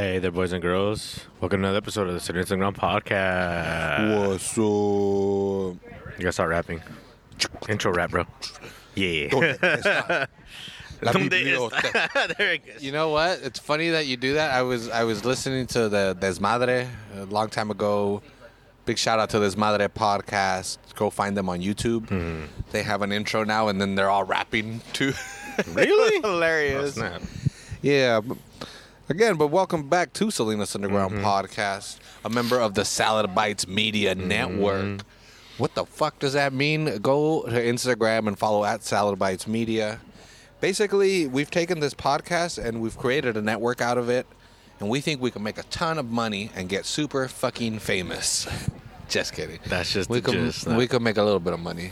Hey there, boys and girls. Welcome to another episode of the City Ground Podcast. What's up? You gotta start rapping. Intro rap, bro. Yeah. ¿Dónde está? La biblioteca. there it goes. You know what? It's funny that you do that. I was I was listening to the Desmadre a long time ago. Big shout out to Desmadre podcast. Go find them on YouTube. Hmm. They have an intro now, and then they're all rapping too. Really? Oh, Hilarious. snap. Yeah. but- Again, but welcome back to Salinas Underground Mm-hmm. Podcast, a member of the Salad Bytes Media Mm-hmm. Network. What the fuck does that mean? Go to Instagram and follow at Salad Bytes Media. Basically, we've taken this podcast and we've created a network out of it, and we think we can make a ton of money and get super fucking famous. Just kidding. That's just we the could gist, we could make a little bit of money.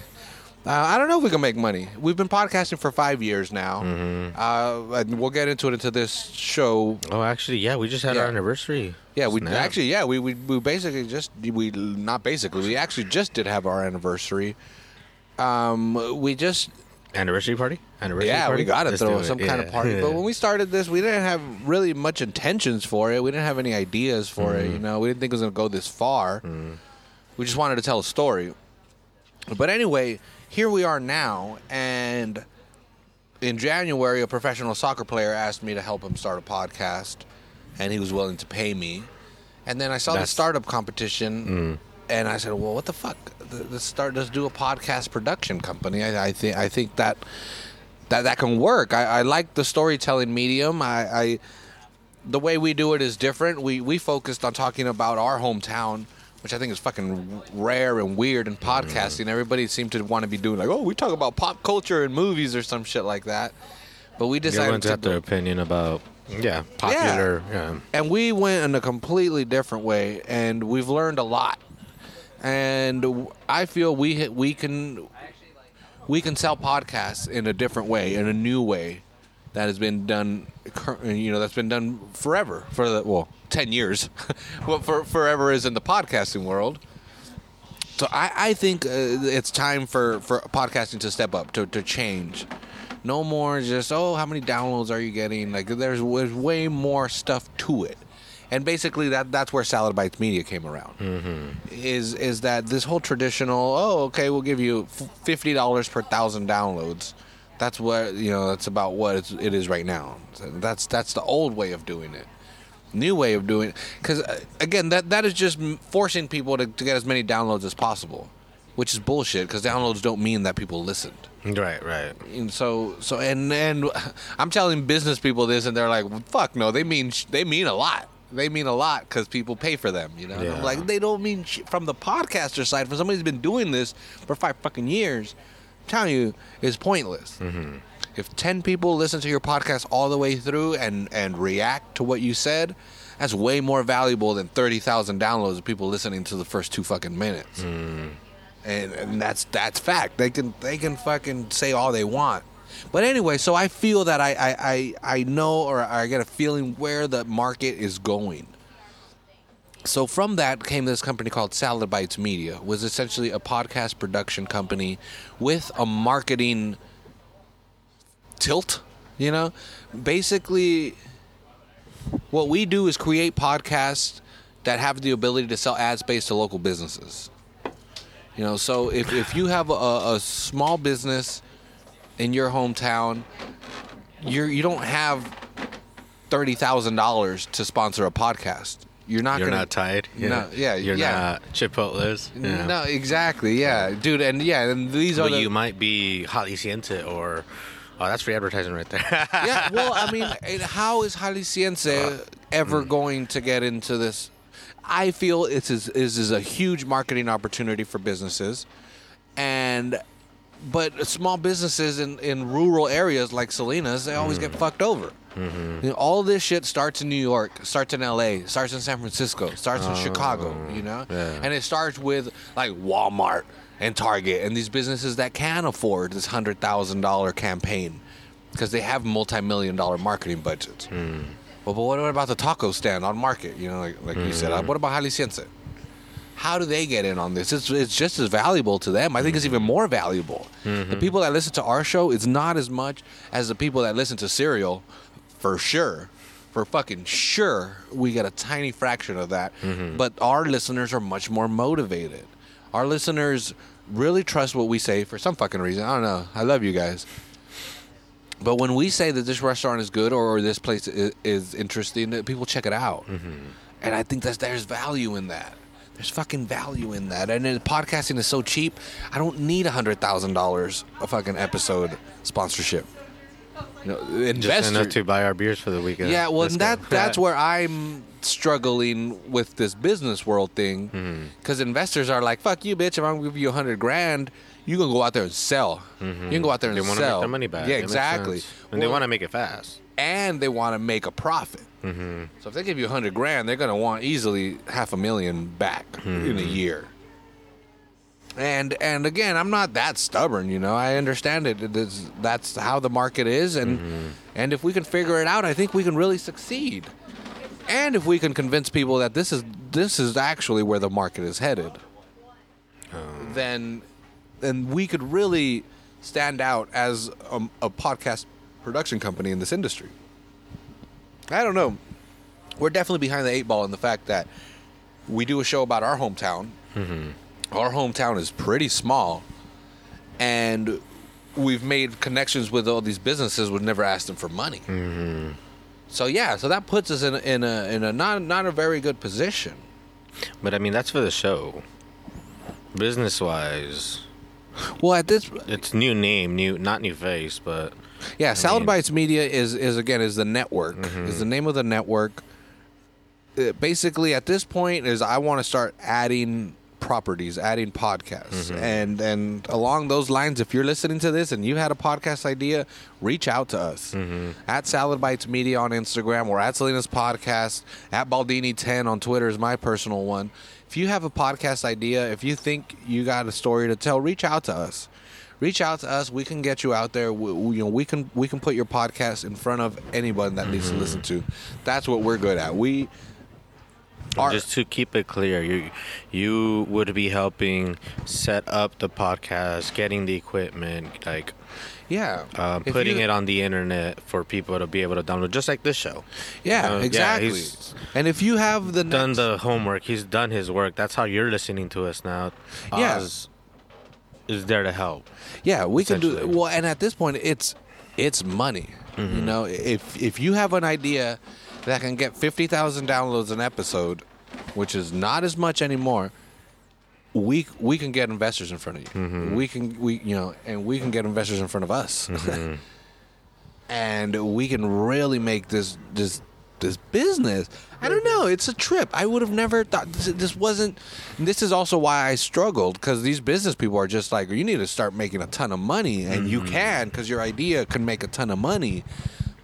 Uh, I don't know if we can make money. We've been podcasting for five years now. Mm-hmm. Uh, and we'll get into it into this show. Oh, actually, yeah, we just had Yeah. our anniversary. Yeah, we Snap. actually, yeah, we, we we basically just we not basically we actually just did have our anniversary. Um, we just Anniversary party? Anniversary yeah, party? we got to throw some it. kind Yeah. of party. But when we started this, we didn't have really much intentions for it. We didn't have any ideas for Mm-hmm. it. You know, we didn't think it was going to go this far. We just wanted to tell a story. But anyway, here we are now, and in January, a professional soccer player asked me to help him start a podcast, and he was willing to pay me. And then I saw That's- the startup competition, mm. and I said, "Well, what the fuck? Let's start. Let's do a podcast production company. I, I think. I think that that that can work. I, I like the storytelling medium. I, I the way we do it is different. We we focused on talking about our hometown, which I think is fucking rare and weird in podcasting. Mm-hmm. Everybody seemed to want to be doing like, oh, we talk about pop culture and movies or some shit like that. But we decided Everyone's to got their opinion about, yeah, popular. Yeah. and we went in a completely different way, and we've learned a lot. And I feel we we can we can sell podcasts in a different way, in a new way, that has been done. You know, that's been done forever for the well, ten years. what for forever is in the podcasting world. So I, I think uh, it's time for, for podcasting to step up, to, to change. No more just, oh, how many downloads are you getting? Like, there's, there's way more stuff to it. And basically, that that's where Salad Bytes Media came around. Mm-hmm. Is is that this whole traditional? Oh, okay, we'll give you fifty dollars per thousand downloads. That's what you know. That's about what it's, it is right now. So that's that's the old way of doing it new way of doing it. Because uh, again that that is just forcing people to, to get as many downloads as possible which is bullshit because downloads don't mean that people listened. Right, right. and so so and and i'm telling business people this and they're like fuck no they mean sh- they mean a lot. They mean a lot because people pay for them you know? Yeah. I'm like they don't mean shit. From the podcaster side for somebody who's been doing this for five fucking years I'm telling you is pointless mm-hmm. If 10 people listen to your podcast all the way through and, and react to what you said, that's way more valuable than 30,000 downloads of people listening to the first two fucking minutes. Hmm. And, and that's that's fact. They can they can fucking say all they want. But anyway, so I feel that I, I, I, I know or I get a feeling where the market is going. So from that came this company called Salad Bytes Media, was essentially a podcast production company with a marketing tilt, you know? Basically what we do is create podcasts that have the ability to sell ad space to local businesses. You know, so if, if you have a, a small business in your hometown, you're you don't have thirty thousand dollars to sponsor a podcast. You're not You're gonna not tied. No, yeah, You're yeah. not Chipotle's. Yeah. No, exactly, yeah, dude, and yeah, and these are But the, you might be Jalisciense or, oh, that's free advertising right there. yeah, well, I mean, how is Jalisciense uh-huh. ever mm. going to get into this? I feel it's is is a huge marketing opportunity for businesses, and but small businesses in, in rural areas like Salinas, they always get mm. fucked over. Mm-hmm. You know, all this shit starts in New York, starts in L.A., starts in San Francisco, starts in Chicago. Oh, you know, yeah. and it starts with like Walmart and Target and these businesses that can afford this hundred thousand dollar campaign because they have multi-million dollar marketing budgets. Well, but what about the taco stand on Market? You know, like, like you said, uh, what about Jalisciense? How do they get in on this? It's, it's just as valuable to them. I think it's even more valuable. The people that listen to our show is not as much as the people that listen to Serial, for sure. For for fucking sure we get a tiny fraction of that. Mm-hmm. But our listeners are much more motivated. Our listeners really trust what we say for some fucking reason. I don't know. I love you guys. But when we say that this restaurant is good or, or this place is, is interesting, that people check it out. Mm-hmm. And I think that there's value in that. There's fucking value in that. And then podcasting is so cheap. I don't need a hundred thousand dollars a fucking episode sponsorship. You know, Just enough investor. to buy our beers for the weekend. Yeah, well, Let's that that's where I'm struggling with this business world thing, Mm-hmm. because investors are like, "Fuck you, bitch! If I'm gonna give you a hundred grand, you gonna go out there and sell. You can go out there and Mm-hmm. They want to sell. make their money back. Yeah, That exactly. And they want to make it fast. and they want to make a profit. Mm-hmm. So if they give you a hundred grand, they're gonna want easily half a million back in a year. And and again, I'm not that stubborn, you know. I understand it. It is- that's how the market is, and and if we can figure it out, I think we can really succeed. And if we can convince people that this is this is actually where the market is headed, oh. then then we could really stand out as a, a podcast production company in this industry. I don't know. We're definitely behind the eight ball in the fact that we do a show about our hometown. Mm-hmm. Our hometown is pretty small, and we've made connections with all these businesses. We've never asked them for money. Mm-hmm. So yeah, so that puts us in a, in a in a not not a very good position. But I mean, that's for the show. Business wise, Well, at this it's new name, new not new face, but Yeah, Salad mean- Bites Media is is again is the network. Mm-hmm. Is the name of the network. Uh, basically, at this point, is I want to start adding properties, adding podcasts, Mm-hmm. and and along those lines, if you're listening to this and you had a podcast idea, reach out to us Mm-hmm. at Salad Bytes Media on Instagram or at Selena's Podcast at Baldini Ten on Twitter is my personal one. If you have a podcast idea, if you think you got a story to tell, reach out to us reach out to us. We can get you out there. We, you know, we can we can put your podcast in front of anyone that needs to Mm-hmm. listen to. That's what we're good at. We are just to keep it clear, you you would be helping set up the podcast, getting the equipment, like yeah, uh, putting you- it on the internet for people to be able to download, just like this show. Yeah, Uh, exactly. he's and if you have the Done next- the homework. He's done his work. That's how you're listening to us now. Yeah. Oz is there to help. Yeah, we can do well, and at this point, it's it's money. Mm-hmm. You know, if if you have an idea that can get fifty thousand downloads an episode, which is not as much anymore, we we can get investors in front of you. Mm-hmm. We can we you know, and we can get investors in front of us, Mm-hmm. and we can really make this this this business. I don't know. It's a trip. I would have never thought this, this wasn't. This is also why I struggled because these business people are just like, you need to start making a ton of money, and you can because your idea can make a ton of money.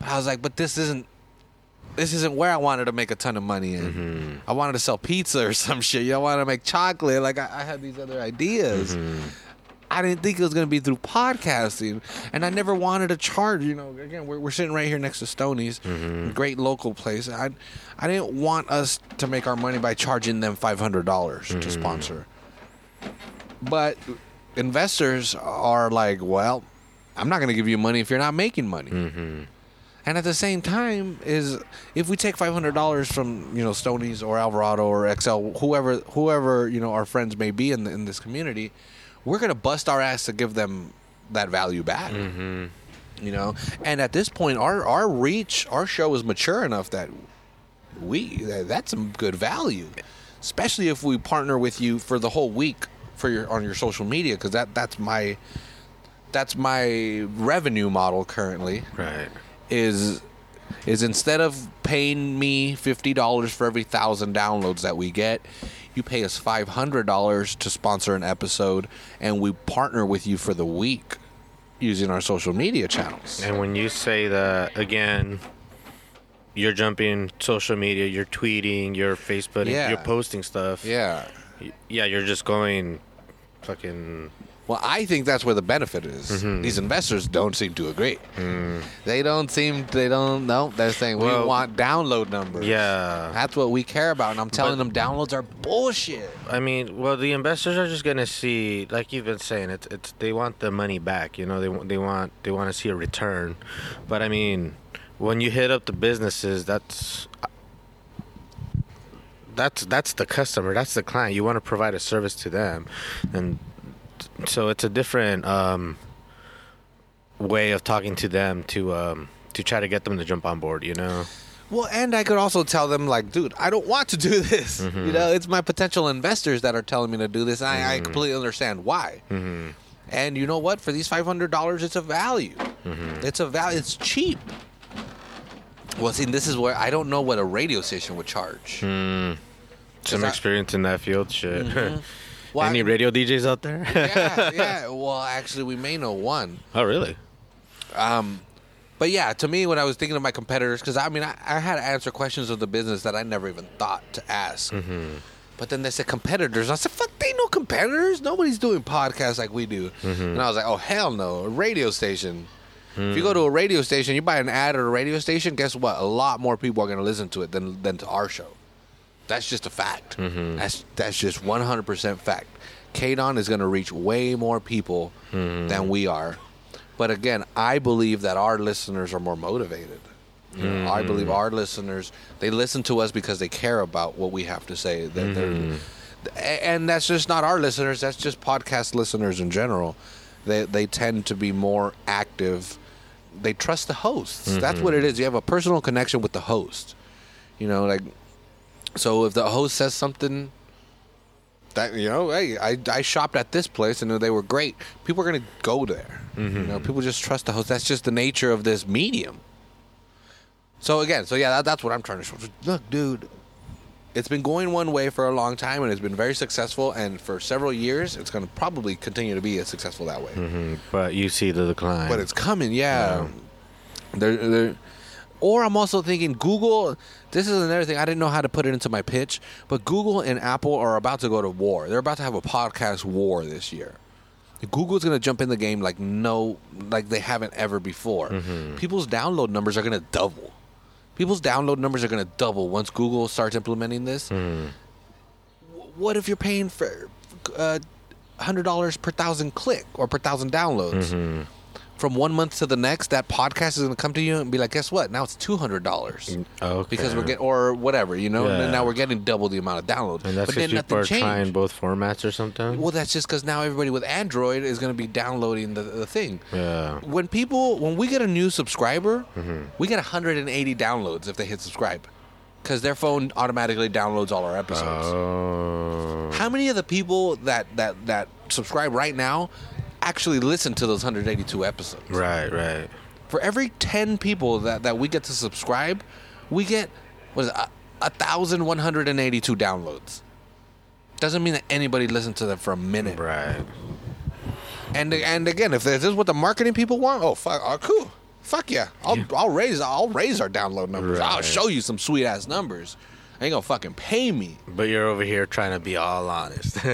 But I was like, but this isn't. This isn't where I wanted to make a ton of money in. Mm-hmm. I wanted to sell pizza or some shit. You know, I wanted to make chocolate. Like I, I had these other ideas. Mm-hmm. I didn't think it was going to be through podcasting, and I never wanted to charge. You know, again, we're, we're sitting right here next to Stoney's, mm-hmm. great local place. I, I didn't want us to make our money by charging them five hundred dollars to sponsor. But investors are like, well, I'm not going to give you money if you're not making money. And at the same time, is if we take five hundred dollars from you know Stoney's or Alvarado or XL, whoever whoever you know our friends may be in the, in this community, we're gonna bust our ass to give them that value back. Mm-hmm. You know, and at this point, our our reach, our show is mature enough that we that's some good value, especially if we partner with you for the whole week for your on your social media because that that's my that's my revenue model currently Right. Is is instead of paying me fifty dollars for every thousand downloads that we get, you pay us five hundred dollars to sponsor an episode, and we partner with you for the week using our social media channels. And when you say that again, you're jumping social media, you're tweeting, you're Facebooking, Yeah. you're posting stuff. Yeah. Yeah, you're just going fucking Well, I think that's where the benefit is. Mm-hmm. These investors don't seem to agree. They don't seem. They don't. No, they're saying we Mm. Want download numbers. Yeah. That's what we care about, and I'm telling But- them downloads are bullshit. I mean, well, the investors are just gonna see, like you've been saying, it's it's they want the money back. You know, they want they want they want to see a return. But I mean, when you hit up the businesses, that's that's that's the customer, that's the client. You want to provide a service to them, and so it's a different um, way of talking to them to um, to try to get them to jump on board. You know. Well, and I could also tell them like, dude, I don't want to do this. You mm-hmm. know, it's my potential investors that are telling me to do this. And I, I mm-hmm. completely understand why. Mm-hmm. And you know what? For these five hundred dollars, it's a value. It's a value. It's cheap. Well, see, this is where I don't know what a radio station would charge. Hmm. Some I- experience in that field, shit. Well, Any I- radio DJs out there? yeah, yeah. Well, actually, we may know one. oh, really? Um, but yeah, to me, when I was thinking of my competitors, because I mean, I, I had to answer questions of the business that I never even thought to ask. Mm-hmm. But then they said competitors. I said, fuck, they no competitors. Nobody's doing podcasts like we do. Mm-hmm. And I was like, oh, hell no. A radio station. If you go hmm. to a radio station, you buy an ad at a radio station, guess what? A lot more people are going to listen to it than, than to our show. That's just a fact. Mm-hmm. That's that's just 100% fact. KDON is going to reach way more people mm-hmm. than we are. But again, I believe that our listeners are more motivated. You know, I mm-hmm. believe our listeners they listen to us because they care about what we have to say. That they're- and that's just not our listeners. That's just podcast listeners in general. They they tend to be more active. They trust the hosts. That's what it is. You have a personal connection with the host. You know, like so if the host says something that you know, hey, I, I shopped at this place and they were great. People are gonna go there. You know, people just trust the host. That's just the nature of this medium. So again, so yeah, that, that's what I'm trying to show. Look, dude, it's been going one way for a long time and it's been very successful. And for several years, it's going to probably continue to be as successful that way. Mm, But you see the decline. But it's coming, yeah. They're, they're, or I'm also thinking Google. This is another thing I didn't know how to put it into my pitch, but Google and Apple are about to go to war. They're about to have a podcast war this year. Google's going to jump in the game like no, like they haven't ever before. Mm-hmm. People's download numbers are going to double. People's download numbers are going to double once Google starts implementing this. Hmm. W- What if you're paying for uh, hundred dollars per thousand click or per thousand downloads? Mm-hmm. From one month to the next, that podcast is going to come to you and be like, "Guess what? Now it's two hundred dollars." okay. Because we're getting, or whatever, you know. Yeah. And now we're getting double the amount of downloads. and that's because people are changed. trying both formats or something. Well, that's just because now everybody with Android is going to be downloading the, the thing. yeah. When people, when we get a new subscriber, Mm-hmm. we get 180 downloads if they hit subscribe, because their phone automatically downloads all our episodes. Oh. How many of the people that that that subscribe right now actually listen to those 182 episodes? Right. Right. For every 10 people that that we get to subscribe, we get what is it, a, a thousand one hundred and eighty-two downloads. Doesn't mean that anybody listened to them for a minute. Right. And and again, if this is what the marketing people want, oh fuck, oh, cool, fuck yeah, I'll I'll raise I'll raise our download numbers. I'll show you some sweet ass numbers. Ain't gonna fucking pay me. But you're over here trying to be all honest.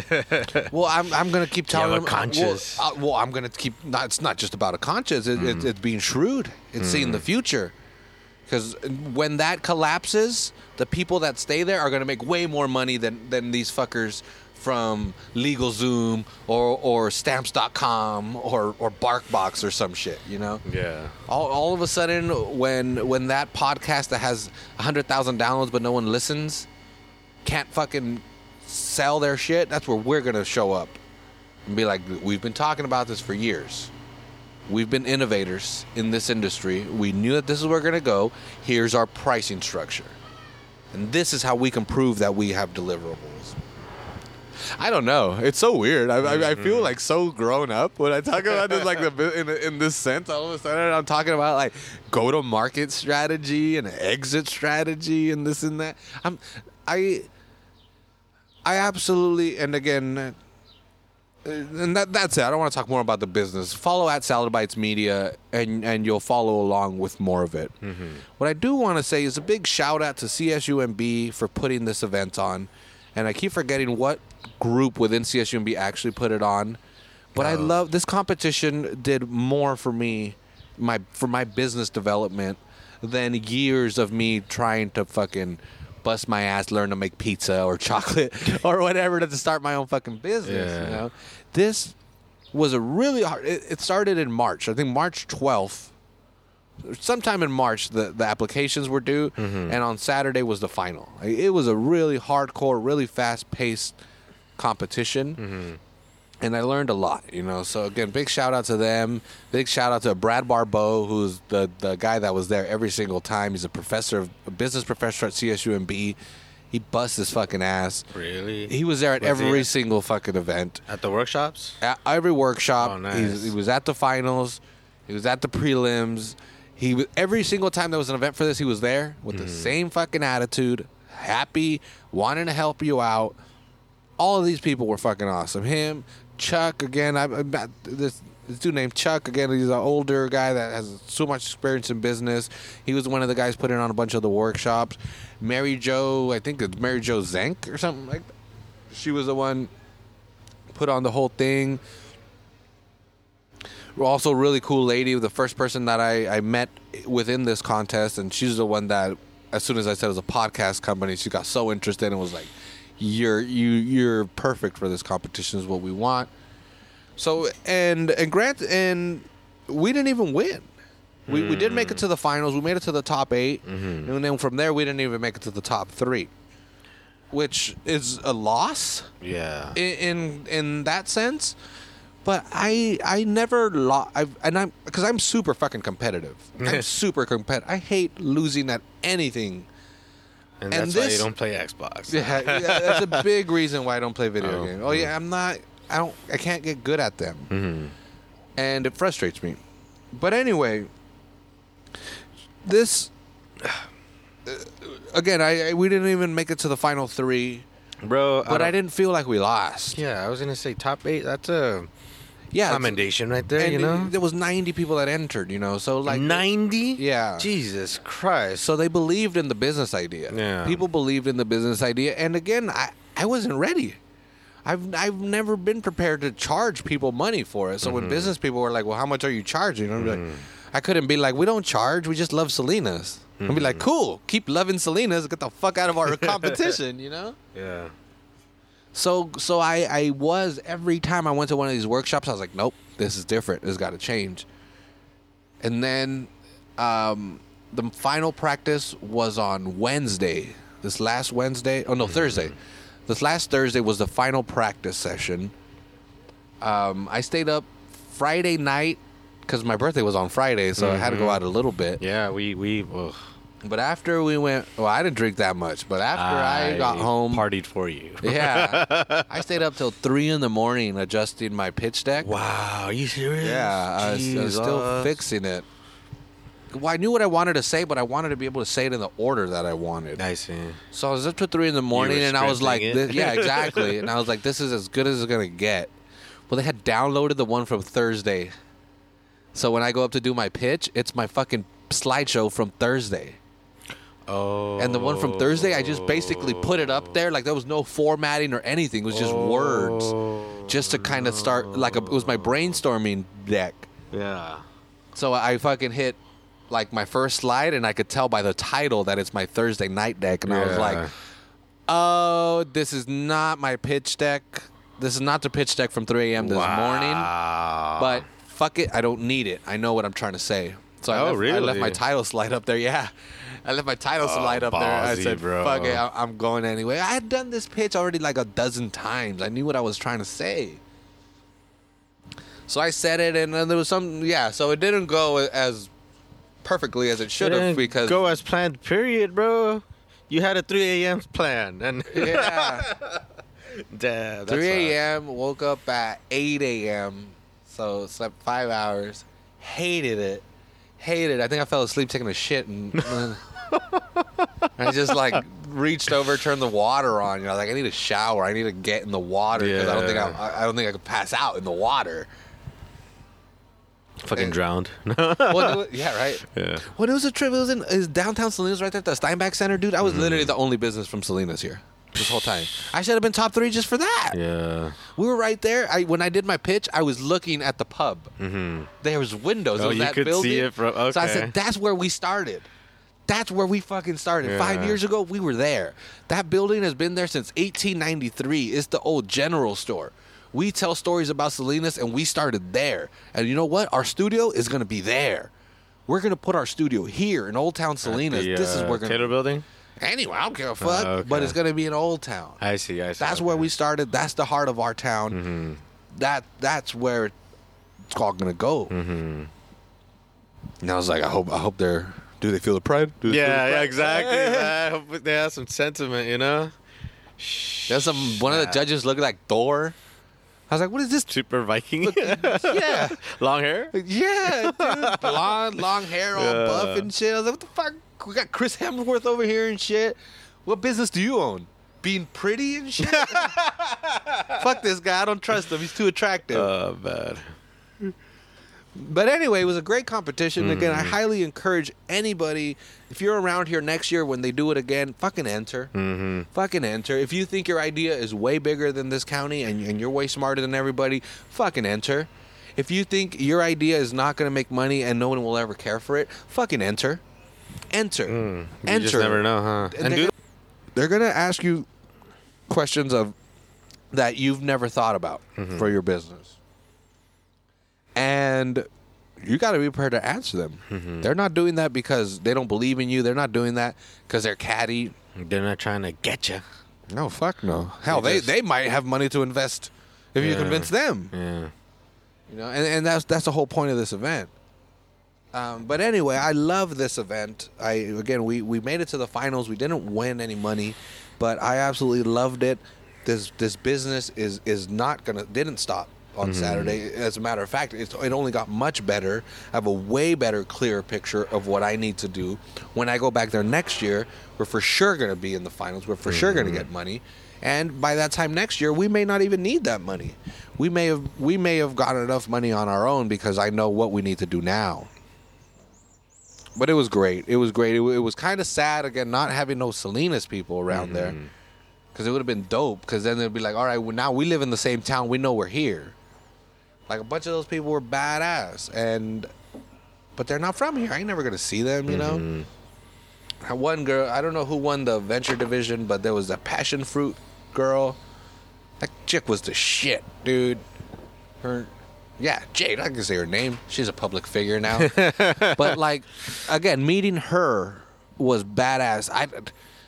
Well, I'm, I'm gonna keep telling have a them. Uh, conscience. Well, uh, well, I'm gonna keep. Not, it's not just about a conscience. It, it, mm. it's being shrewd. It's seeing the mm. future. Because when that collapses, the people that stay there are gonna make way more money than than these fuckers from LegalZoom or or Stamps.com or or BarkBox or some shit. You know. yeah. All, all of a sudden, when when that podcast that has hundred thousand downloads but no one listens, can't fucking sell their shit. That's where we're gonna show up and be like, we've been talking about this for years. We've been innovators in this industry. We knew that this is where we're gonna go. Here's our pricing structure, and this is how we can prove that we have deliverables. I don't know. It's so weird. I, I, I feel like so grown up when I talk about this, like the in, in this sense. All of a sudden, I'm talking about like go to market strategy and exit strategy and this and that. I'm, I, I absolutely, and again, uh, and that that's it. I don't want to talk more about the business. Follow at Salad Bytes Media, and and you'll follow along with more of it. What I do want to say is a big shout out to CSUMB for putting this event on, and I keep forgetting what group within CSUMB actually put it on. But I oh. love this competition. Did more for me, my for my business development, than years of me trying to fucking bust my ass, learn to make pizza or chocolate or whatever to start my own fucking business. Yeah. You know, this was a really hard. It, it started in March. I think March twelfth sometime in March the, the applications were due, mm-hmm. and on Saturday was the final. It was a really hardcore, really fast paced competition. Mm-hmm. And I learned a lot, you know. So again, big shout out to them. Big shout out to Brad Barbeau, who's the the guy that was there every single time. He's a professor of a business professor at CSUMB. He busts his fucking ass. Really? He was there at Was every single fucking event At the workshops? at every workshop. Oh, nice. He's- he was at the finals. He was at the prelims. He was, every single time there was an event for this, he was there with the mm-hmm. same fucking attitude, happy, wanting to help you out. All of these people were fucking awesome. Him, Chuck again. I, I this this dude named Chuck again. He's an older guy that has so much experience in business. He was one of the guys putting on a bunch of the workshops. Mary Jo, I think it's Mary Jo Zenk or something like that. She was the one put on the whole thing. Also, really cool lady, the first person that I, I met within this contest, and she's the one that, as soon as I said it was a podcast company, she got so interested and was like, "You're you you're perfect for this competition. Is what we want." So and and Grant and we didn't even win. We we did make it to the finals. We made it to the top 8 mm-hmm. and then from there we didn't even make it to the top three, which is a loss Yeah. in in, in that sense. But I I never lost. And I'm because I'm super fucking competitive. I'm super competitive. I hate losing at anything. And and that's why you don't play Xbox. Yeah, yeah, that's a big reason why I don't play video Oh, games. Oh yeah, I'm not. I don't. I can't get good at them, Mhm. and it frustrates me. But anyway, this again, I, I we didn't even make it to the final three, Bro, but I, don't- didn't feel like we lost. Yeah, I was gonna say top eight. That's a Yeah, commendation right there. and you know, there was 90 people that entered. You know, so like ninety. Yeah. Jesus Christ. So they believed in the business idea. Yeah. People believed in the business idea, and again, I I wasn't ready. I've I've never been prepared to charge people money for it. So Mm-hmm. when business people were like, "Well, how much are you charging?" I'm like, I couldn't be like, "We don't charge. We just love Salinas." I'd be Mm-hmm. like, "Cool, keep loving Salinas. Get the fuck out of our competition," you know. yeah. So so I I was every time I went to one of these workshops, I was like, nope, this is different. This got to change. And then um, the final practice was on Wednesday. This last Wednesday, oh no, Thursday. This last Thursday was the final practice session. Um, I stayed up Friday night because my birthday was on Friday, so I had to go out a little bit. Yeah, we we. Ugh. But after we went, well, I didn't drink that much. But after I, got home, partied for you. yeah, I stayed up till three in the morning adjusting my pitch deck. Wow, are you serious? Yeah, I was, I was still Jesus. fixing it. Well, I knew what I wanted to say, but I wanted to be able to say it in the order that I wanted. I see. So I was up to three in the morning, and I was like, scripting it? this, "Yeah, exactly." and I was like, "This is as good as it's gonna get." Well, they had downloaded the one from Thursday, so when I go up to do my pitch, it's my fucking slideshow from Thursday. Oh. And the one from Thursday, I just basically put it up there. Like there was no formatting or anything. It was just words, just to kind of start. Like a, it was my brainstorming deck. Yeah. So I fucking hit like my first slide, and I could tell by the title that it's my Thursday night deck. And I was Yeah. like, "Oh, this is not my pitch deck. This is not the pitch deck from 3 a.m. this morning." Wow. But fuck it, I don't need it. I know what I'm trying to say. So I, Oh, left, I left my title slide up there. Yeah. I left my title oh, slide up there. I said, bro. fuck it, I- I'm going anyway. I had done this pitch already like a dozen times. I knew what I was trying to say. So I said it, and then there was some, yeah, so it didn't go as perfectly as it should have because. go as planned. Period, bro. You had a 3 a.m. plan, and yeah. Damn, that's 3 a.m., woke up at 8 a.m., so slept five hours. Hated it. Hated it. I think I fell asleep taking a shit and I just like reached over, turned the water on. You know, like I need a shower. I need to get in the water because I don't think I. I don't think I could pass out in the water. Fucking drowned. Well, it yeah, right. yeah. When it was a trip, it was in is downtown Salinas right there at the Steinbeck Center, dude. I was mm-hmm. literally the only business from Salinas here this whole time. I should have been top three just for that. Yeah. We were right there. I when I did my pitch, I was looking at the pub. Mm-hmm. There was windows. Oh, was you that could see building. it from- So I said, "That's where we started. That's where we fucking started. Five years ago, we were there. That building has been there since 1893. It's the old general store. We tell stories about Salinas, and we started there. And you know what? Our studio is gonna be there. we're gonna put our studio here in Old Town Salinas. The, this is uh, where we're gonna Taylor Building. Anyway. I don't give a fuck, okay. but it's gonna be in Old Town. I see. I see. That's where we started. That's the heart of our town. Mm-hmm. That that's where it's all gonna go. Mm-hmm. And I was like, I hope I hope they're. Do they feel the pride? Do they feel the Yeah, yeah, exactly. I hope they have some sentiment, you know. There's some one of the judges looked like Thor. I was like, what is this? Super Viking. yeah, Long hair. yeah, dude. long long hair, all Yeah. buff and shit. I was like, what the fuck? We got Chris Hemsworth over here and shit. What business do you own? Being pretty and shit. fuck this guy. I don't trust him. He's too attractive. Oh, bad. But anyway, it was a great competition. Again, Mm-hmm. I highly encourage anybody if you're around here next year when they do it again, fucking enter. Mm-hmm. Fucking enter. If you think your idea is way bigger than this county and, and you're way smarter than everybody, fucking enter. If you think your idea is not going to make money and no one will ever care for it, fucking enter. Enter. Mm. You Enter. just never know, huh? And And they're, do they're going to ask you questions of that you've never thought about Mm-hmm. for your business. And you got to be prepared to answer them. Mm-hmm. They're not doing that because they don't believe in you. They're not doing that because they're catty. they're not trying to get you. No, fuck no. Hell, They they, just- they might have money to invest if you convince them. Yeah. You know, and, and that's that's the whole point of this event. Um, but anyway, I love this event. I again, we we made it to the finals. We didn't win any money, but I absolutely loved it. This this business is is not gonna didn't stop on Saturday. As a matter of fact, it's, it only got much better. I have a way better, clearer picture of what I need to do when I go back there next year. We're for sure gonna be in the finals. We're for sure gonna get money. And by that time next year, we may not even need that money. We may have we may have gotten enough money on our own because I know what we need to do now. But it was great. It was great. It, it was kind of sad again not having no Salinas people around there mm-hmm. because it would have been dope. Because then they'd be like, all right, well, now we live in the same town. We know we're here. Like a bunch of those people were badass, and but they're not from here. I ain't never gonna see them. You know. Mm-hmm. One girl, I don't know who won the venture division, but there was a passion fruit girl. That chick was the shit, dude. Her, yeah, Jade. I can say her name. She's a public figure now. but like, again, meeting her was badass. I,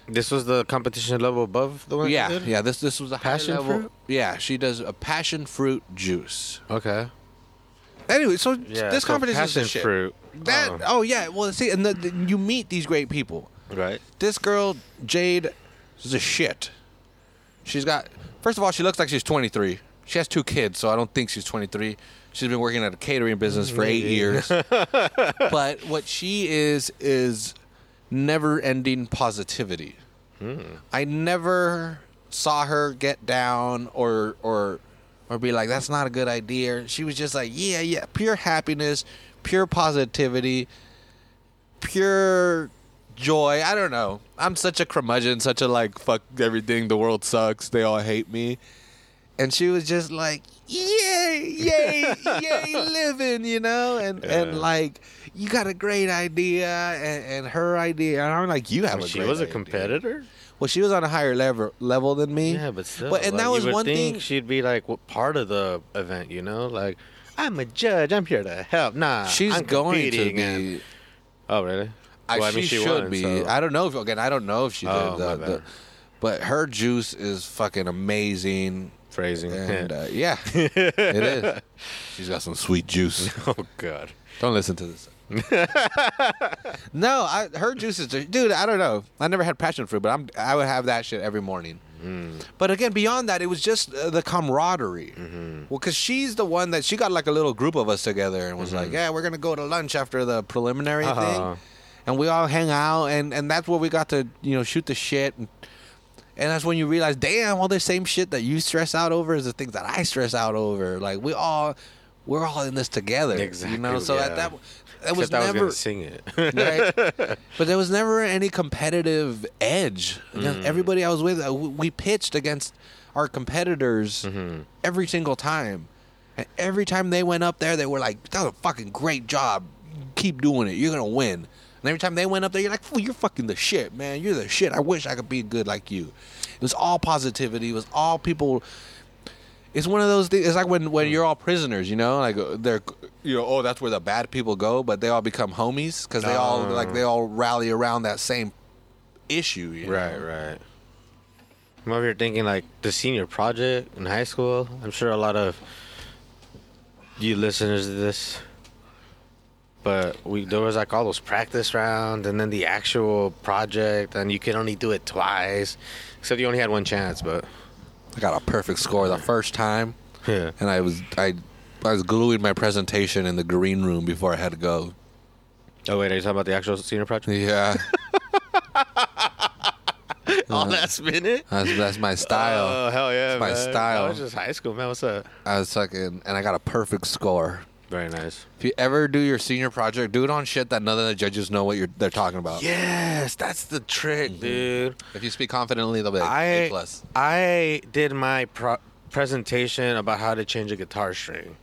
This was the competition level above the one. yeah, did? yeah. This this was a high Passion level- fruit? Yeah, she does a passion fruit juice. Okay. Anyway, so Yeah. this so competition is passion the shit. fruit. That Oh, oh. yeah, well see, and the, the- you meet these great people. right. This girl Jade is a shit. She's got first of all, she looks like she's 23. She has two kids, so I don't think she's 23. She's been working at a catering business for eight years. but what she is is never-ending positivity. Hmm. I never saw her get down or or or be like, "That's not a good idea." She was just like, "Yeah, yeah, pure happiness, pure positivity, pure joy." I don't know. I'm such a curmudgeon, such a like, "Fuck everything. The world sucks. They all hate me." And she was just like, "Yay, yay, yay, living," you know, and and like. You got a great idea, and, and her idea, and I'm like, you have a She was a idea. competitor. Well, she was on a higher level level than me. Yeah, but still. But and like, that was one think thing. She'd be like what part of the event, you know? Like, I'm a judge. I'm here to help. Nah, She's I'm going to be. and- oh, really? I, Well, I she, mean, she should won, be. so- I don't know if again. I don't know if she did. Oh, the, my the- but her juice is fucking amazing, Phrasing. and uh, yeah, it is. She's got some sweet juice. oh God. Don't listen to this. no, I, her juice is dude. I don't know. I never had passion fruit, but I'm I would have that shit every morning. But again, beyond that, it was just uh, the camaraderie. Well, because she's the one that she got like a little group of us together and was like, "Yeah, we're gonna go to lunch after the preliminary Uh-huh. thing," and we all hang out, and and that's where we got to you know shoot the shit. And, and that's when you realize, damn, all the same shit that you stress out over is the things that I stress out over. Like we all, we're all in this together. Exactly, You know, so yeah. at that, that was Except I was never. gonna sing it. right? But there was never any competitive edge. Mm. Everybody I was with, uh, we pitched against our competitors Mm-hmm. every single time. And every time they went up there, they were like, that was a fucking great job. Keep doing it. You're going to win. And every time they went up there, you're like, "Fool, you're fucking the shit, man. You're the shit. I wish I could be good like you. It was all positivity. It was all people. It's one of those things. It's like when, when you're all prisoners, you know, like uh, they're you know, oh, that's where the bad people go, but they all become homies because they all like they all rally around that same issue. You know? Right, right. I'm over here thinking like the senior project in high school. I'm sure a lot of you listeners to this, but we there was like all those practice rounds and then the actual project, and you could only do it twice, except you only had one chance. But I got a perfect score the first time, yeah, and I was I I was gluing my presentation in the green room before I had to go. oh wait, are you talking about the actual senior project? Yeah, All uh, last minute. that's that's my style. Oh hell yeah, It's my man. style. That was just high school, man. What's up? I was fucking, and I got a perfect score. Very nice. If you ever do your senior project, do it on shit that none of the judges know what you're they're talking about. Yes, that's the trick, dude. If you speak confidently, they'll be like I A plus. I did my pro- presentation about how to change a guitar string.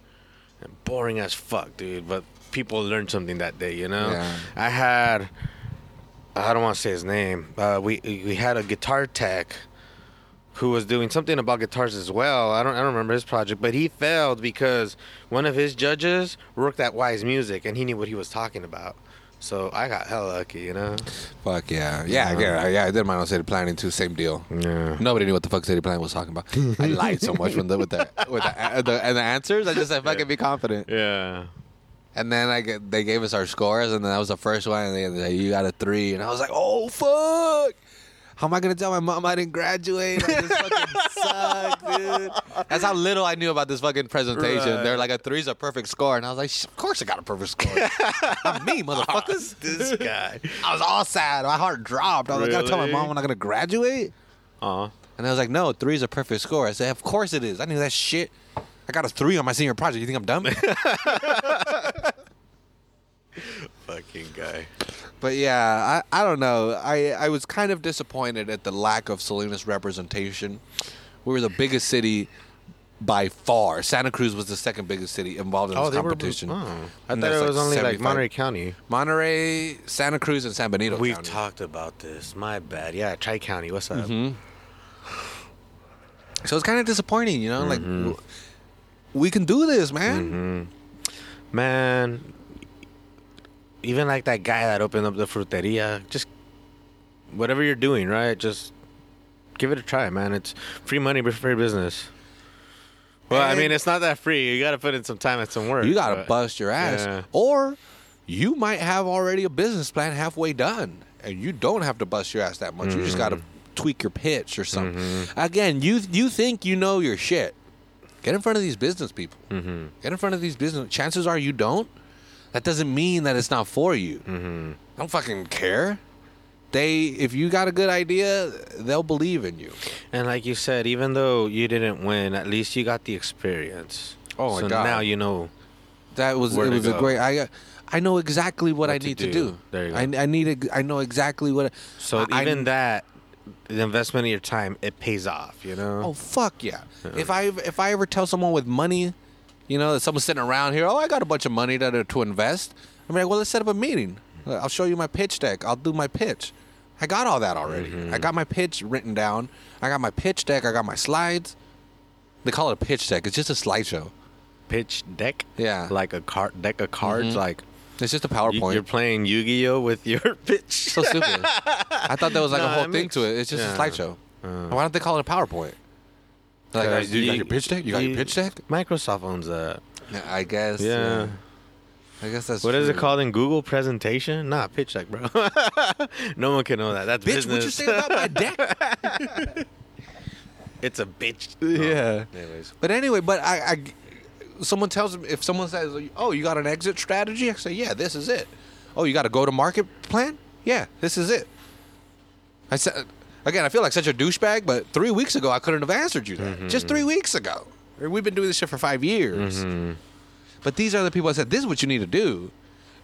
And boring as fuck, dude. But people learned something that day, you know. Yeah. I had I don't want to say his name. Uh, we we had a guitar tech who was doing something about guitars as well. I don't I don't remember his project, but he failed because one of his judges worked at Wise Music and he knew what he was talking about. So I got hell lucky, you know. Fuck yeah, yeah, yeah, yeah. I did mine on city planning too. Same deal. Yeah. Nobody knew what the fuck city planning was talking about. I lied so much with the with the with the, uh, the and the answers. I just said fucking be confident. Yeah. And then I get they gave us our scores, and then that was the first one. And they they said, you got a three, and I was like, oh fuck. How am I gonna tell my mom I didn't graduate? I just fucking suck, dude. That's how little I knew about this fucking presentation. Right. They're like a three's a perfect score, and I was like, of course I got a perfect score. Not me, motherfuckers. This guy. I was all sad. My heart dropped. I was like, I gotta tell my mom I'm not gonna graduate. Aw. And I was like, no, three's a perfect score. I said, of course it is. I knew that shit. I got a three on my senior project. You think I'm dumb? Fucking guy. but yeah, I, I don't know. I, I was kind of disappointed at the lack of Salinas representation. We were the biggest city by far. Santa Cruz was the second biggest city involved in this competition. oh, I And thought it was only like Monterey County. Monterey, Santa Cruz, and San Benito We've County. talked about this. My bad. Yeah, Tri County. What's up? Mm-hmm. so it's kind of disappointing, you know? Like, we can do this, man. Man, even like that guy that opened up the fruteria, just whatever you're doing, right? Just give it a try, man. It's free money, but free business. Well, I mean, it's not that free. You got to put in some time and some work. You got to bust your ass. Yeah. Or you might have already a business plan halfway done, and you don't have to bust your ass that much. You just got to Mm-hmm. tweak your pitch or something. Again, you you think you know your shit. Get in front of these business people. Mm-hmm. Get in front of these business. Chances are you don't. That doesn't mean that it's not for you. Mm-hmm. I don't fucking care. They, if you got a good idea, they'll believe in you. And like you said, even though you didn't win, at least you got the experience. Oh, my so God. now you know. That was it to was a go. great. I I know exactly what, What I to need to do. do. There you go. I I need a, I know exactly what. So I- even I, that, the investment of your time, it pays off. You know. Oh fuck yeah! If I if I ever tell someone with money, you know, that someone's sitting around here, oh, I got a bunch of money to to invest. I'm like, well, let's set up a meeting. I'll show you my pitch deck. I'll do my pitch. I got all that already. Mm-hmm. I got my pitch written down. I got my pitch deck. I got my slides. They call it a pitch deck. It's just a slideshow. Pitch deck. Yeah. Like a card deck of cards. Mhm. Like It's just a PowerPoint. you're playing Yu-Gi-Oh with your pitch. so stupid. I thought there was like No, a whole thing makes- to it. It's just yeah. a slideshow. Uh. Why don't they call it a PowerPoint? Like, uh, Because you, got your pitch deck? You got your pitch deck? Microsoft owns that. I guess. Yeah. I guess that's What is it called in Google presentation? Nah, pitch deck, bro. no one can know that. That's Bitch, business. what you say about my deck? it's a bitch. Yeah. Oh, anyways. But anyway, but I, I, someone tells me if someone says, "Oh, you got an exit strategy," I say, "Yeah, this is it." Oh, you got a go-to-market plan? Yeah, this is it. I said again, I feel like such a douchebag, but three weeks ago I couldn't have answered you that. Just three weeks ago. We've been doing this shit for five years. But these are the people I said, "This is what you need to do."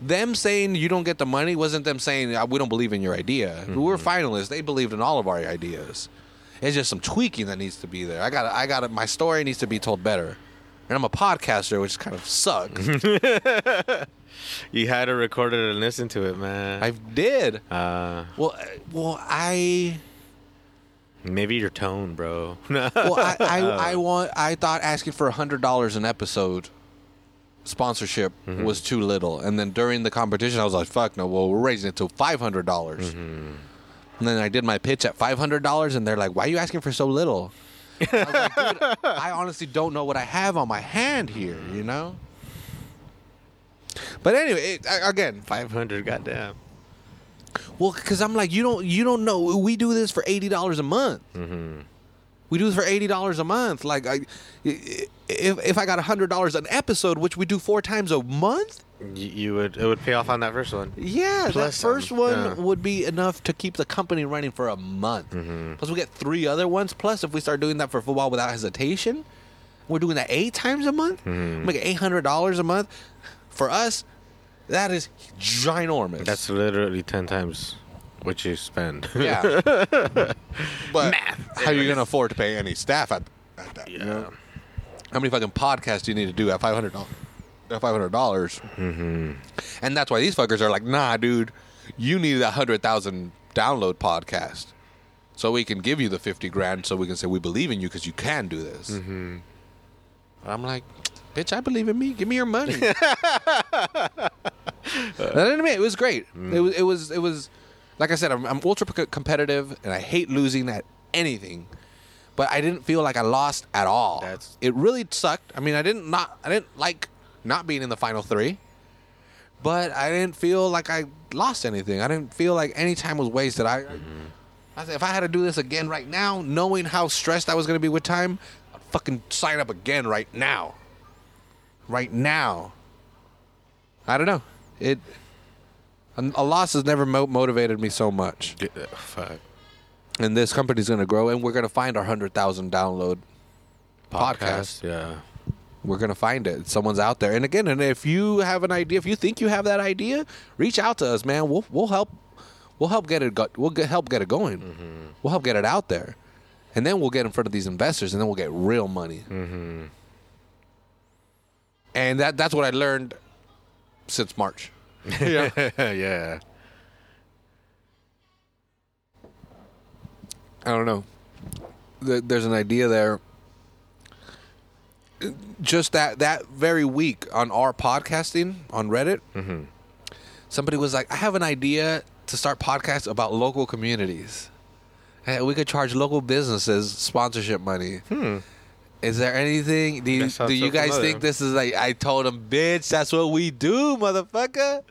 Them saying you don't get the money wasn't them saying "Ah, we don't believe in your idea. We're finalists. They believed in all of our ideas. It's just some tweaking that needs to be there. I got, I got, my story needs to be told better. And I'm a podcaster, which kind of sucks. You had to record it and listen to it, man. I did. uh, Well, uh, well, I, maybe your tone, bro. well, I, I, uh. I want, I thought asking for a hundred dollars an episode sponsorship mm-hmm. was too little, and then during the competition, I was like, "Fuck no!" Well, we're raising it to five hundred dollars. Mm-hmm. And then I did my pitch at five hundred dollars, and they're like, "Why are you asking for so little?" I like, I honestly don't know what I have on my hand here, you know. But anyway, it, again, Five hundred, goddamn. Well, because I'm like, you don't, you don't know. We do this for eighty dollars a month. We do this for eighty dollars a month. Like, I, if if I got hundred dollars an episode, which we do four times a month, You, would it would pay off on that first one. yeah, Plus that first one yeah. would be enough to keep the company running for a month. Plus, we get three other ones. Plus, if we start doing that for football without hesitation, we're doing that eight times a month. Mm-hmm. Make eight hundred dollars a month. For us, that is ginormous. That's literally ten times what you spend. yeah. but Math. how are you gonna afford to pay any staff at, at that? yeah. How many fucking podcasts do you need to do at five hundred dollars? At five hundred dollars, mm-hmm. and that's why these fuckers are like, "Nah, dude, you need a hundred thousand download podcast, so we can give you the fifty grand, so we can say we believe in you because you can do this." Mm-hmm. I'm like, "Bitch, I believe in me. Give me your money." But anyway, it was great. Mm. It was. It was. It was. Like I said, I'm, I'm ultra competitive, and I hate losing at anything. But I didn't feel like I lost at all. That's- it really sucked. I mean, I didn't not. I didn't like not being in the final three. But I didn't feel like I lost anything. I didn't feel like any time was wasted. I, mm-hmm. I said, if I had to do this again right now, knowing how stressed I was going to be with time, I'd fucking sign up again right now. Right now. I don't know. It a a loss has never mo- motivated me so much. Yeah, Fuck. And this company's going to grow, and we're going to find our hundred thousand download podcast. Yeah. We're going to find it. Someone's out there. And again, and if you have an idea, if you think you have that idea, reach out to us, man. We'll we'll help. We'll help get it. Go- we'll get, help get it going. We'll help get it out there, and then we'll get in front of these investors, and then we'll get real money. And that that's what I learned since March. yeah. yeah. I don't know. There's an idea there. Just that that very week on our podcasting on Reddit, mm-hmm. somebody was like, "I have an idea to start podcasts about local communities. Hey, we could charge local businesses sponsorship money. Hmm. Is there anything? Do you, do you so guys familiar. think this is like?" I told him, "Bitch, that's what we do, motherfucker."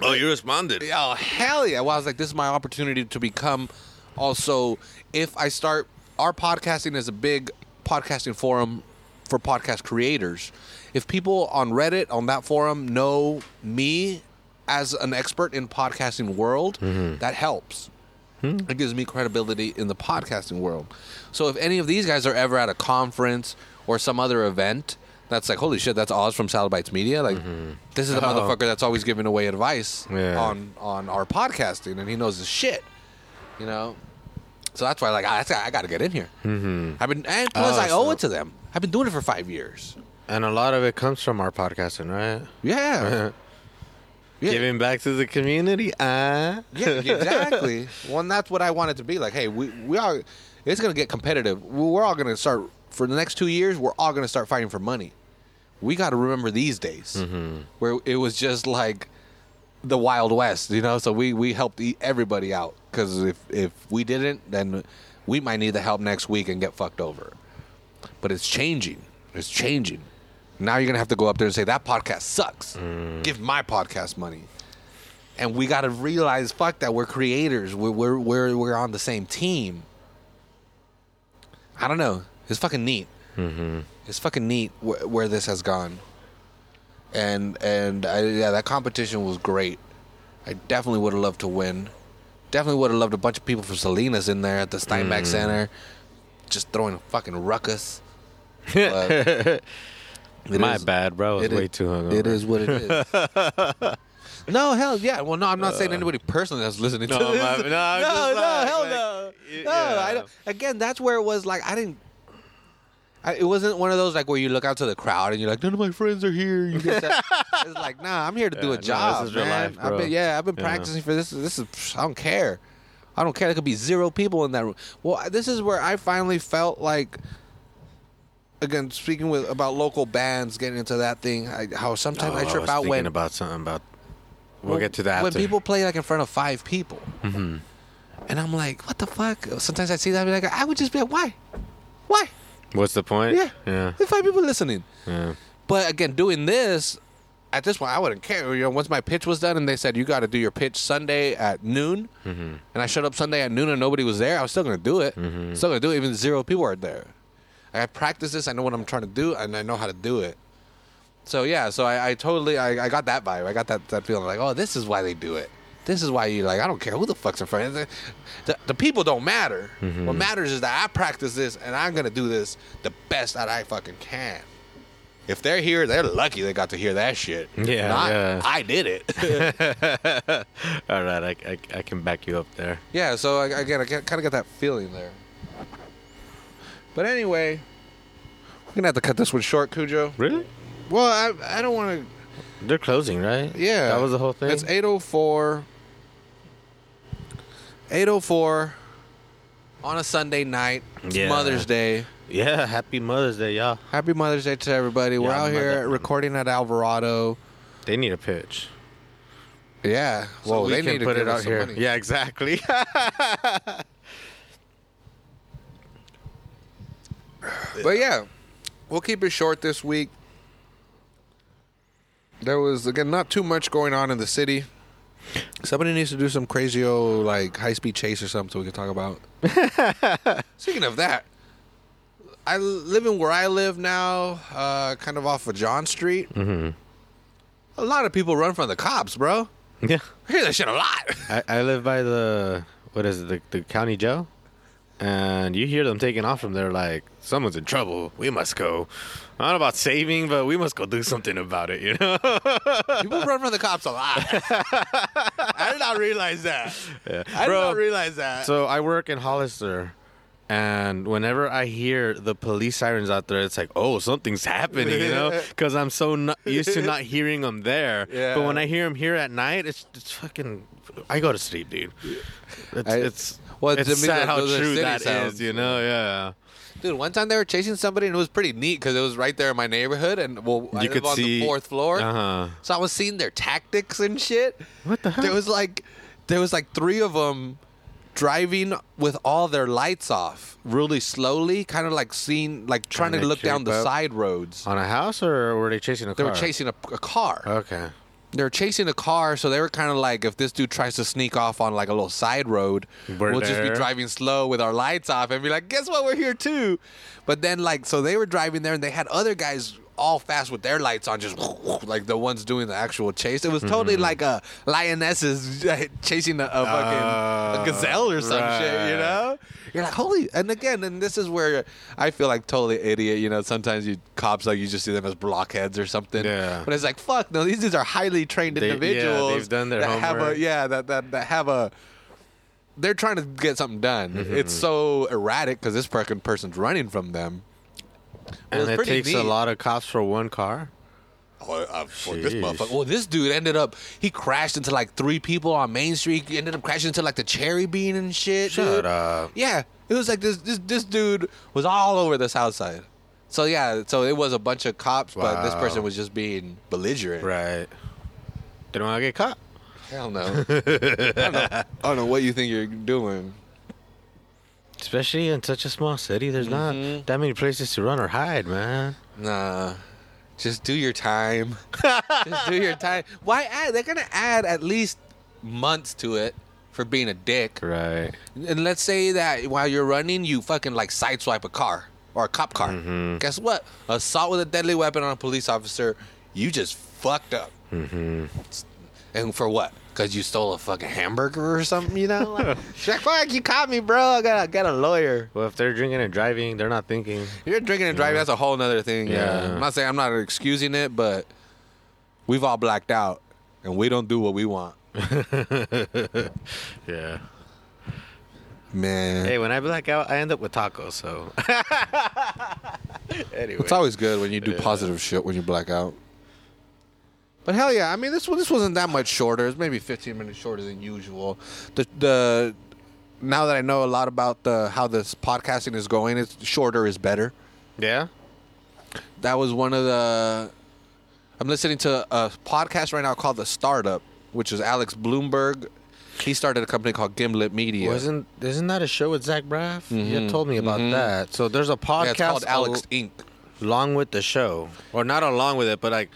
Oh, you responded. Oh hell yeah! Well, I was like, this is my opportunity to become. Also, if I start, our podcasting is a big podcasting forum for podcast creators. If people on Reddit on that forum know me as an expert in podcasting world, mm-hmm. that helps. It gives me credibility in the podcasting world. So if any of these guys are ever at a conference or some other event, that's like, holy shit, that's Oz from Salad Bytes Media. Like, this is the Oh. motherfucker that's always giving away advice Yeah. on on our podcasting, and he knows his shit. You know, so that's why like I, I got to get in here. Mm-hmm. I've been and plus Oh, I owe so- it to them. I've been doing it for five years. And a lot of it comes from our podcasting, right? Yeah, yeah. Giving back to the community. Ah. Yeah, exactly. well, and that's what I want it to be. Like, hey, we we are. It's gonna get competitive. We're all gonna start for the next two years. We're all gonna start fighting for money. We got to remember these days where it was just like the Wild West, you know. So we we helped everybody out because if if we didn't, then we might need the help next week and get fucked over. But it's changing. It's changing. Now you're gonna have to go up there and say that podcast sucks. Give my podcast money and we got to realize, fuck that, we're creators. We're we're we're, we're on the same team. I don't know. It's fucking neat. Mm-hmm. It's fucking neat wh- where this has gone. And and I, yeah, that competition was great. I definitely would have loved to win. Definitely would have loved a bunch of people from Salinas in there at the Steinbeck Center, just throwing a fucking ruckus. It My is- bad, bro. I was it way is- too hungover. It is what it is. no, hell yeah. Well, no, I'm not saying uh. anybody personally that's listening No, to this. my- no, I'm no, just no, like- hell like, no. No, I don't. Again, that's where it was like I didn't. I, it wasn't one of those like where you look out to the crowd and you're like, none of my friends are here. You get that. it's like, nah, I'm here to do a job, this is real man. life, I've been, yeah, I've been Yeah. practicing for this. This is, I don't care. I don't care. There could be zero people in that room. Well, this is where I finally felt like again, speaking with about local bands, getting into that thing, I, how sometimes I Oh, trip was out when about something about. We'll get to that. when after. people play like in front of five people, Mm-hmm. and I'm like, what the fuck? Sometimes I see that, I like, I would just be like, why, why? What's the point? Yeah, Yeah. Five people listening. Yeah. But again, doing this at this point, I wouldn't care. You know, once my pitch was done, and they said you got to do your pitch Sunday at noon, Mm-hmm. and I showed up Sunday at noon and nobody was there, I was still gonna do it. Mm-hmm. Still gonna do it, even zero people are there. I practice this. I know what I'm trying to do, and I know how to do it. So yeah, so I, I totally I, I got that vibe. I got that that feeling like, oh, this is why they do it. This is why you like. I don't care who the fuck's in front. The, the, the people don't matter. Mm-hmm. What matters is that I practice this, and I'm gonna do this the best that I fucking can. If they're here, they're lucky they got to hear that shit. Yeah, Not, yeah. I did it. All right, I, I, I can back you up there. yeah. So I, again, I kind of get that feeling there. But anyway, we're gonna have to cut this one short, Cujo. Really? Well, I I don't want to. They're closing, right? Yeah, That was the whole thing. It's 804. 804 on a Sunday night. It's Yeah. Mother's Day. yeah. Happy Mother's Day, y'all. Happy Mother's Day to everybody. We're Yeah, out here mother- recording at Alvarado. They need a pitch. Yeah. So well, we they can need to put give it us out some here. money. Yeah, exactly. But yeah, we'll keep it short this week. There was again not too much going on in the city. Somebody needs to do some crazy old like high speed chase or something so we can talk about. Speaking of that, I live in where I live now, uh, kind of off of John Street. hmm A lot of people run from the cops, bro. Yeah. I hear that shit a lot. I, I live by the what is it, the, the county jail, and you hear them taking off from there like someone's in trouble. We must go. Know about saving, but we must go do something about it. You know? people run from the cops a lot. I did not realize that. Yeah. I did Bro, not realize that. So I work in Hollister, and whenever I hear the police sirens out there, it's like, oh, something's happening, you know? Because I'm so not used to not hearing them there. Yeah. But when I hear them here at night, it's it's fucking. I go to sleep, dude. It's I- it's well, it's me, sad how true that is, sounds. you know? Yeah. Dude, one time they were chasing somebody and it was pretty neat because it was right there in my neighborhood and well, I You live on see- the fourth floor, Uh huh. so I was seeing their tactics and shit. What the hell? There was like, there was like three of them driving with all their lights off, really slowly, kind of like seeing, like trying Trying to to look down the side roads. on a house, or were they chasing a They car? They were chasing a, a car. Okay. They were chasing a car, so they were kind of like, if this dude tries to sneak off on like a little side road, We're we'll just be driving slow with our lights off and be like, guess what? We're here too. But then, like, so they were driving there and they had other guys all fast with their lights on, just like the ones doing the actual chase. It was totally Mm-hmm. like a lionesses chasing a, a fucking a gazelle or some shit, you know? You're like, holy, and again, and this is where I feel like totally idiot. You know, sometimes you cops like you just see them as blockheads or something. Yeah. But it's like, fuck, no, these dudes are highly trained They- yeah, individuals. they've done their that have a homework. yeah, that that that have a. They're trying to get something done. Mm-hmm. It's so erratic because this fucking person's running from them. Well, And it's it pretty takes a lot of cops for one car. Oh, uh, for this motherfucker. Well, this dude ended up he crashed into like three people on Main Street. He ended up crashing into like the Cherry Bean and shit. Shut dude. up. Yeah, it was like this. This this dude was all over the South Side. So yeah, so it was a bunch of cops, but this person was just being belligerent. Right. They don't want to get caught. Hell no. I, don't know. I don't know what you think you're doing. Especially in such a small city, there's Mhm. not that many places to run or hide, man. Nah. Just do your time. just do your time. Why add? They're gonna add at least months to it for being a dick. Right. And let's say that while you're running, you fucking like sideswipe a car or a cop car. Mhm. Guess what? Assault with a deadly weapon on a police officer. You just fucked up. Mm-hmm. And for what? Because you stole a fucking hamburger or something, you know? Like, she's fuck, you caught me, bro. I got, I got a lawyer. Well, if they're drinking and driving, they're not thinking. You're drinking and driving, that's a whole other thing. Yeah. Yeah. I'm not saying I'm not excusing it, but we've all blacked out and we don't do what we want. Yeah. Man. Hey, when I black out, I end up with tacos. So. anyway. It's always good when you do positive shit when you black out. But hell yeah, I mean this this wasn't that much shorter. It's maybe 15 minutes shorter than usual. The the now that I know a lot about the how this podcasting is going, it's shorter is better. Yeah. That was one of the. I'm listening to a podcast right now called The Startup, which is Alex Blumberg. He started a company called Gimlet Media. Wasn't isn't that a show with Zach Braff? You Mhm, had told me about mhm. that. So there's a podcast yeah, it's called Alex Inc. along with the show, or not along with it, but like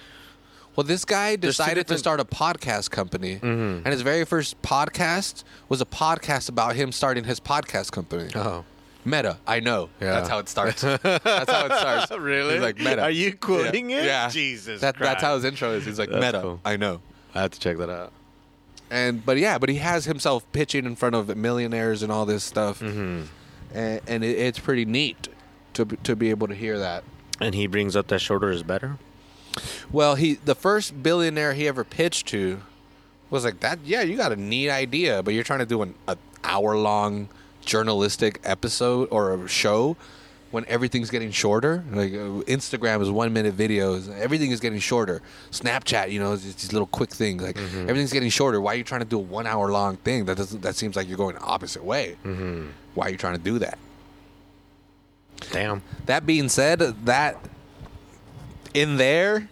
Well, this guy There's two decided to different- start a podcast company, Mhm. and his very first podcast was a podcast about him starting his podcast company. oh Meta, I know. Yeah. That's how it starts. that's how it starts. Really? He's like Meta. Are you quoting yeah. it? Yeah. Jesus That, that's how his intro is. He's like That's Meta. cool. I know. I have to check that out. And but yeah, but he has himself pitching in front of millionaires and all this stuff, Mm-hmm. and, and it, it's pretty neat to be- to be able to hear that. And he brings up that shorter is better. Well, he the first billionaire he ever pitched to was like that. Yeah, you got a neat idea, but you're trying to do an a hour long journalistic episode or a show when everything's getting shorter. Like uh, Instagram is one minute videos, everything is getting shorter. Snapchat, you know, is just these little quick things. Like everything's getting shorter. Why are you trying to do a one hour long thing? That doesn't. That seems like you're going the opposite way. Mm-hmm. Why are you trying to do that? Damn. That being said, that in there,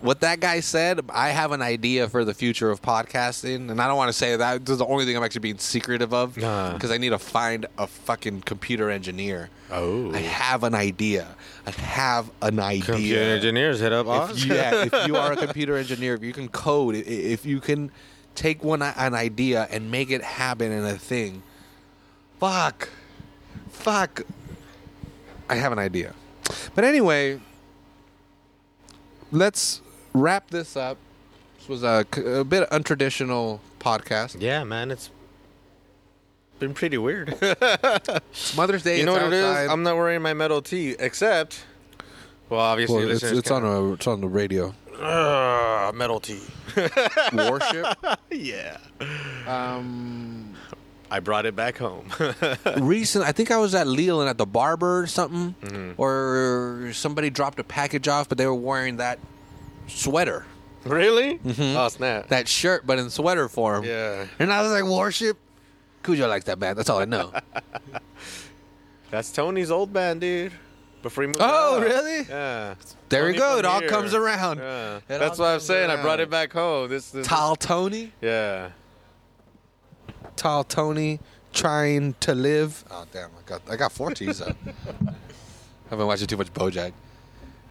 what that guy said, I have an idea for the future of podcasting, and I don't want to say that. This is the only thing I'm actually being secretive of Nah. because I need to find a fucking computer engineer. Oh. I have an idea. I have an idea. Computer engineers hit up If you, yeah, if you are a computer engineer, if you can code, if you can take one an idea and make it happen in a thing, fuck, fuck, I have an idea. But anyway, let's wrap this up. This was a, a bit untraditional podcast. yeah, man, it's been pretty weird. Mother's Day. you know what it is? I'm not wearing my metal tee, except, well, obviously, Well, it's, it's on a it's on the radio. Ugh, metal tee. Warship. yeah. Um, I brought it back home. recent I think I was at Leland at the barber or something, Mm-hmm. or somebody dropped a package off, but they were wearing that sweater, really? Oh snap! that shirt, but in sweater form. yeah, And I was like, Warship, Cujo likes that band. That's all I know. that's Tony's old band, dude. Before he moved Oh, out. really? Yeah. there we go. It all here. comes around. Yeah. It That's what I'm saying. I brought it back home. This, this Tall Tony, Yeah. Tall Tony, trying to live. Oh damn! I got I got four T's up. I've been watching too much BoJack,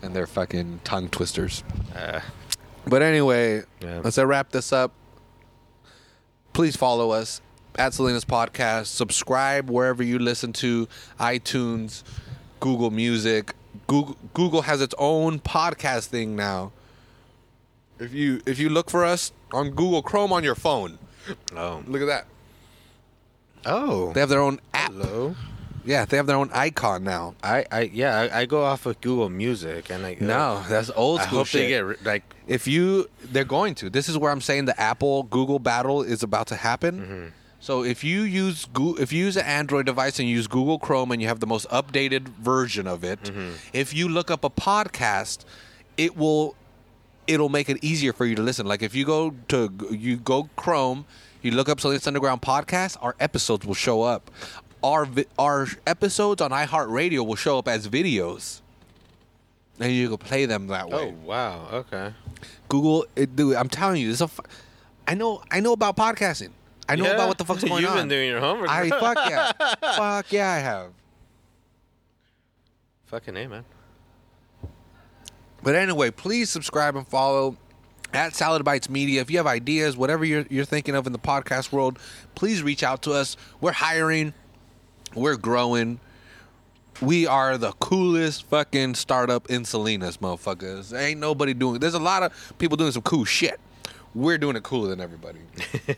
and they're fucking tongue twisters. Uh, But anyway, Yeah. let's uh, wrap this up. Please follow us at Salinas Podcast. Subscribe wherever you listen to iTunes, Google Music. Google Google has its own podcast thing now. If you if you look for us on Google Chrome on your phone, oh. look at that. Oh. They have their own app. Hello. Yeah, they have their own icon now. I, I yeah I, I go off of Google Music and I uh, No, that's old school I hope shit. they get like if you they're going to this is where i'm saying the apple google battle is about to happen mm-hmm. so if you use if you use an android device and you use google chrome and you have the most updated version of it mm-hmm. if you look up a podcast it will it'll make it easier for you to listen like if you go to you go chrome you look up Salinas Underground podcast our episodes will show up our vi- our episodes on iHeartRadio will show up as videos and you can play them that way oh wow okay Google, it, dude. I'm telling you, this is a. Fu- I know. I know about podcasting. I know Yeah. about what the fuck's going on. You've been doing your homework. I fuck yeah, fuck yeah, I have. Fucking a man. But anyway, please subscribe and follow at Salad Bytes Media. If you have ideas, whatever you're you're thinking of in the podcast world, please reach out to us. We're hiring. We're growing. We are the coolest fucking startup in Salinas, motherfuckers. Ain't nobody doing. There's a lot of people doing some cool shit. We're doing it cooler than everybody.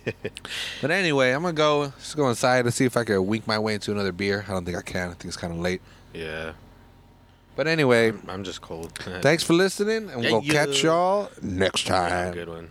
but anyway, I'm gonna go. Just go inside and see if I can wink my way into another beer. I don't think I can. I think it's kind of late. Yeah. But anyway, I'm just cold. thanks for listening, and Yeah, we'll yeah. catch y'all next Have a time. good one.